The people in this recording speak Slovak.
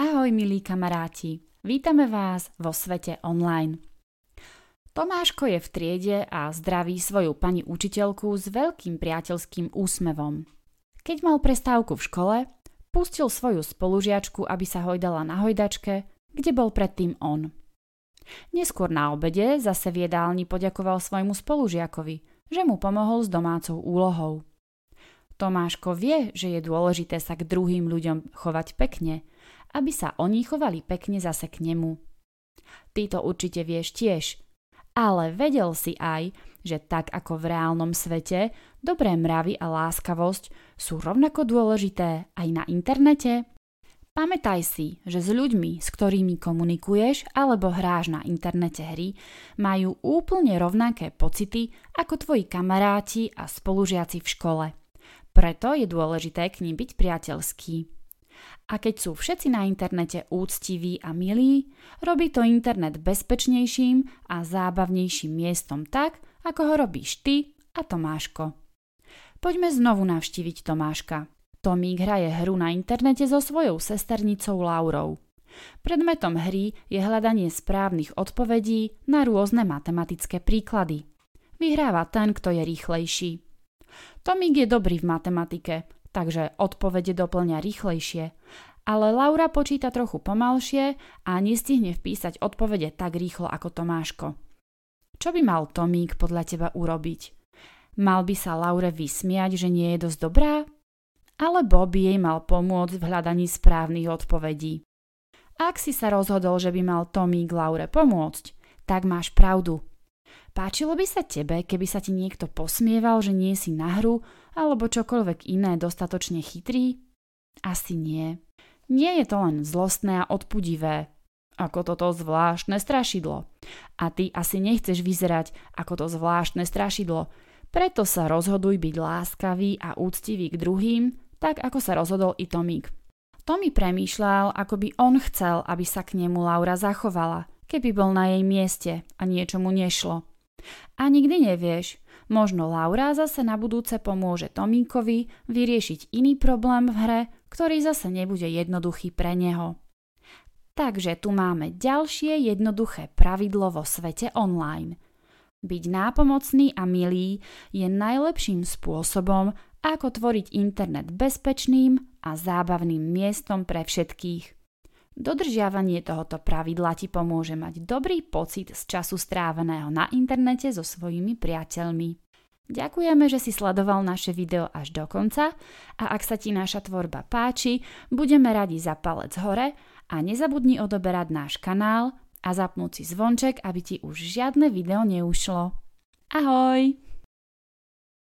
Ahoj milí kamaráti, vítame vás vo svete online. Tomáško je v triede a zdraví svoju pani učiteľku s veľkým priateľským úsmevom. Keď mal prestávku v škole, pustil svoju spolužiačku, aby sa hojdala na hojdačke, kde bol predtým on. Neskôr na obede zase v jedálni poďakoval svojmu spolužiakovi, že mu pomohol s domácou úlohou. Tomáško vie, že je dôležité sa k druhým ľuďom chovať pekne aby sa oni chovali pekne zase k nemu. Ty to určite vieš tiež, ale vedel si aj, že tak ako v reálnom svete, dobré mravy a láskavosť sú rovnako dôležité aj na internete? Pamätaj si, že s ľuďmi, s ktorými komunikuješ alebo hráš na internete hry, majú úplne rovnaké pocity ako tvoji kamaráti a spolužiaci v škole. Preto je dôležité k ním byť priateľský. A keď sú všetci na internete úctiví a milí, robí to internet bezpečnejším a zábavnejším miestom tak, ako ho robíš ty a Tomáško. Poďme znovu navštíviť Tomáška. Tomík hraje hru na internete so svojou sesternicou Laurou. Predmetom hry je hľadanie správnych odpovedí na rôzne matematické príklady. Vyhráva ten, kto je rýchlejší. Tomík je dobrý v matematike, takže odpovede doplňa rýchlejšie. Ale Laura počíta trochu pomalšie a nestihne vpísať odpovede tak rýchlo ako Tomáško. Čo by mal Tomík podľa teba urobiť? Mal by sa Laure vysmiať, že nie je dosť dobrá? Alebo by jej mal pomôcť v hľadaní správnych odpovedí? Ak si sa rozhodol, že by mal Tomík Laure pomôcť, tak máš pravdu. Páčilo by sa tebe, keby sa ti niekto posmieval, že nie si na hru alebo čokoľvek iné dostatočne chytrý? Asi nie. Nie je to len zlostné a odpudivé, ako toto zvláštne strašidlo. A ty asi nechceš vyzerať ako to zvláštne strašidlo, preto sa rozhoduj byť láskavý a úctivý k druhým, tak ako sa rozhodol i Tomík. Tommy premýšľal, ako by on chcel, aby sa k nemu Laura zachovala, keby bol na jej mieste a niečo mu nešlo. A nikdy nevieš, Možno Laura zase na budúce pomôže Tomíkovi vyriešiť iný problém v hre, ktorý zase nebude jednoduchý pre neho. Takže tu máme ďalšie jednoduché pravidlo vo svete online. Byť nápomocný a milý je najlepším spôsobom, ako tvoriť internet bezpečným a zábavným miestom pre všetkých. Dodržiavanie tohoto pravidla ti pomôže mať dobrý pocit z času stráveného na internete so svojimi priateľmi. Ďakujeme, že si sledoval naše video až do konca a ak sa ti naša tvorba páči, budeme radi za palec hore a nezabudni odoberať náš kanál a zapnúť si zvonček, aby ti už žiadne video neušlo. Ahoj!